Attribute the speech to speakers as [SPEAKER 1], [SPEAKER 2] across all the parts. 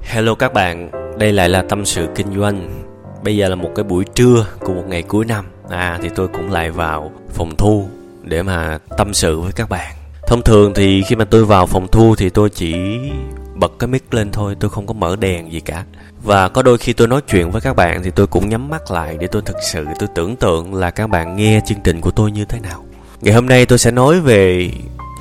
[SPEAKER 1] Hello các bạn, đây lại là tâm sự kinh doanh. Bây giờ là một cái buổi trưa của một ngày cuối năm. À thì tôi cũng lại vào phòng thu để mà tâm sự với các bạn. Thông thường thì khi mà tôi vào phòng thu thì tôi chỉ bật cái mic lên thôi, tôi không có mở đèn gì cả. Và có đôi khi tôi nói chuyện với các bạn thì tôi cũng nhắm mắt lại để tôi thực sự tôi tưởng tượng là các bạn nghe chương trình của tôi như thế nào. Ngày hôm nay tôi sẽ nói về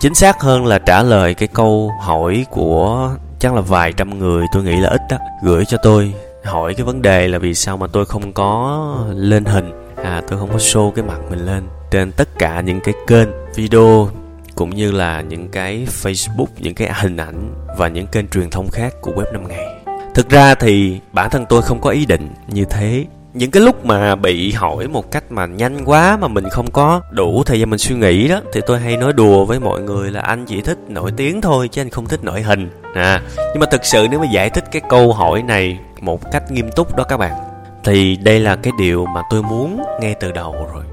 [SPEAKER 1] chính xác hơn là trả lời cái câu hỏi của chắc là vài trăm người tôi nghĩ là ít đó gửi cho tôi hỏi cái vấn đề là vì sao mà tôi không có lên hình à tôi không có show cái mặt mình lên trên tất cả những cái kênh video cũng như là những cái facebook, những cái hình ảnh và những kênh truyền thông khác của web 5 ngày. Thực ra thì bản thân tôi không có ý định như thế. Những cái lúc mà bị hỏi một cách mà nhanh quá mà mình không có đủ thời gian mình suy nghĩ đó, thì tôi hay nói đùa với mọi người là anh chỉ thích nổi tiếng thôi chứ anh không thích nổi hình. À nhưng mà thực sự nếu mà giải thích cái câu hỏi này một cách nghiêm túc đó các bạn, thì đây là cái điều mà tôi muốn ngay từ đầu rồi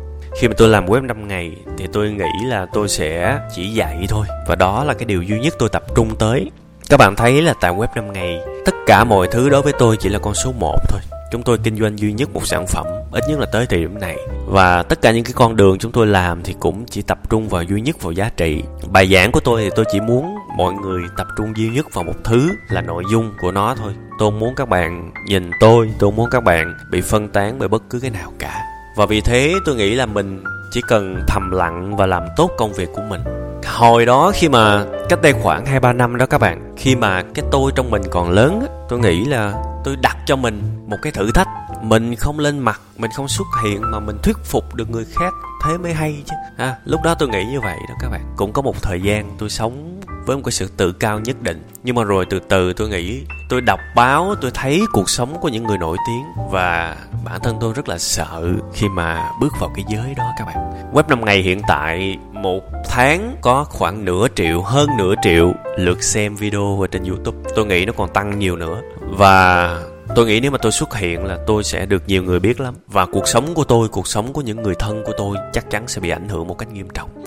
[SPEAKER 1] khi mà tôi làm web 5 ngày thì tôi nghĩ là tôi sẽ chỉ dạy thôi. Và đó là cái điều duy nhất tôi tập trung tới. Các bạn thấy là tại web 5 ngày, tất cả mọi thứ đối với tôi chỉ là con số 1 thôi. Chúng tôi kinh doanh duy nhất một sản phẩm, ít nhất là tới thời điểm này. Và tất cả những cái con đường chúng tôi làm thì cũng chỉ tập trung vào duy nhất vào giá trị. Bài giảng của tôi thì tôi chỉ muốn mọi người tập trung duy nhất vào một thứ là nội dung của nó thôi. Tôi muốn các bạn nhìn tôi tôi muốn các bạn bị phân tán bởi bất cứ cái nào cả và vì thế tôi nghĩ là mình chỉ cần thầm lặng và làm tốt công việc của mình. Hồi đó khi mà cách đây khoảng hai ba năm đó các bạn khi mà cái tôi trong mình còn lớn tôi nghĩ là tôi đặt cho mình một cái thử thách. Mình không lên mặt mình không xuất hiện mà mình thuyết phục được người khác thế mới hay chứ. À, lúc đó tôi nghĩ như vậy đó các bạn. Cũng có một thời gian tôi sống với một cái sự tự cao nhất định. Nhưng mà rồi từ từ tôi nghĩ, tôi đọc báo, tôi thấy cuộc sống của những người nổi tiếng và bản thân tôi rất là sợ khi mà bước vào cái giới đó các bạn. Web 5 ngày hiện tại, một tháng có khoảng nửa triệu, hơn nửa triệu lượt xem video ở trên youtube. Tôi nghĩ nó còn tăng nhiều nữa. Và tôi nghĩ nếu mà tôi xuất hiện là tôi sẽ được nhiều người biết lắm. Và cuộc sống của tôi, cuộc sống của những người thân của tôi chắc chắn sẽ bị ảnh hưởng một cách nghiêm trọng.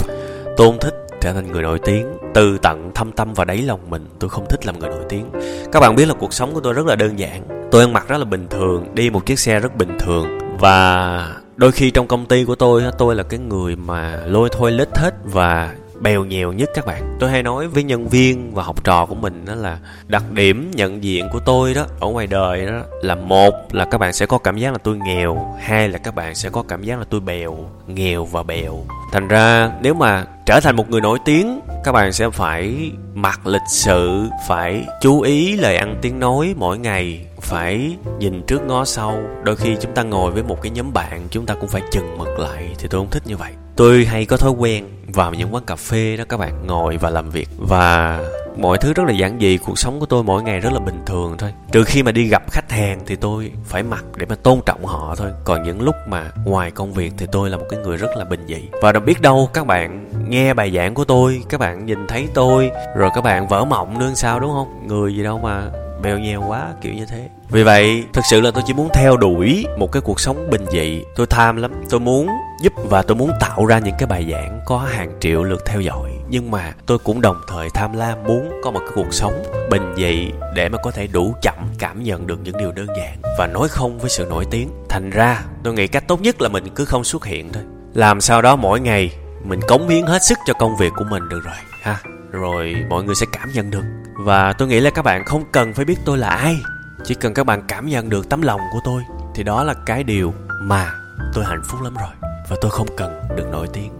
[SPEAKER 1] Tôi không thích trở thành người nổi tiếng. Từ tận thâm tâm và đáy lòng mình, tôi không thích làm người nổi tiếng. Các bạn biết là cuộc sống của tôi rất là đơn giản. Tôi ăn mặc rất là bình thường, đi một chiếc xe rất bình thường. Và đôi khi trong công ty của tôi tôi là cái người mà lôi thôi lết hết và bèo nhèo nhất các bạn. Tôi hay nói với nhân viên và học trò của mình đó là đặc điểm nhận diện của tôi đó, ở ngoài đời đó, là một là các bạn sẽ có cảm giác là tôi nghèo, hai là các bạn sẽ có cảm giác là tôi bèo, nghèo và bèo. Thành ra nếu mà trở thành một người nổi tiếng, các bạn sẽ phải mặc lịch sự, phải chú ý lời ăn tiếng nói mỗi ngày phải nhìn trước ngó sau. Đôi khi chúng ta ngồi với một cái nhóm bạn, chúng ta cũng phải chừng mực lại thì tôi không thích như vậy. Tôi hay có thói quen vào những quán cà phê đó các bạn, ngồi và làm việc. Và mọi thứ rất là giản dị, cuộc sống của tôi mỗi ngày rất là bình thường thôi. Trừ khi mà đi gặp khách hàng thì tôi phải mặc để mà tôn trọng họ thôi. Còn những lúc mà ngoài công việc thì tôi là một cái người rất là bình dị. Và đâu biết đâu, các bạn nghe bài giảng của tôi, các bạn nhìn thấy tôi, rồi các bạn vỡ mộng nữa sao, đúng không? Người gì đâu mà bèo nheo quá, kiểu như thế. Vì vậy, thực sự là tôi chỉ muốn theo đuổi một cái cuộc sống bình dị. Tôi tham lắm. Tôi muốn giúp và tôi muốn tạo ra những cái bài giảng có hàng triệu lượt theo dõi. Nhưng mà tôi cũng đồng thời tham lam muốn có một cái cuộc sống bình dị để mà có thể đủ chậm cảm nhận được những điều đơn giản và nói không với sự nổi tiếng. Thành ra, tôi nghĩ cách tốt nhất là mình cứ không xuất hiện thôi. Làm sao đó mỗi ngày, mình cống hiến hết sức cho công việc của mình được rồi, ha? Rồi mọi người sẽ cảm nhận được và tôi nghĩ là các bạn không cần phải biết tôi là ai. Chỉ cần các bạn cảm nhận được tấm lòng của tôi, thì đó là cái điều mà tôi hạnh phúc lắm rồi. Và tôi không cần được nổi tiếng,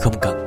[SPEAKER 1] không cần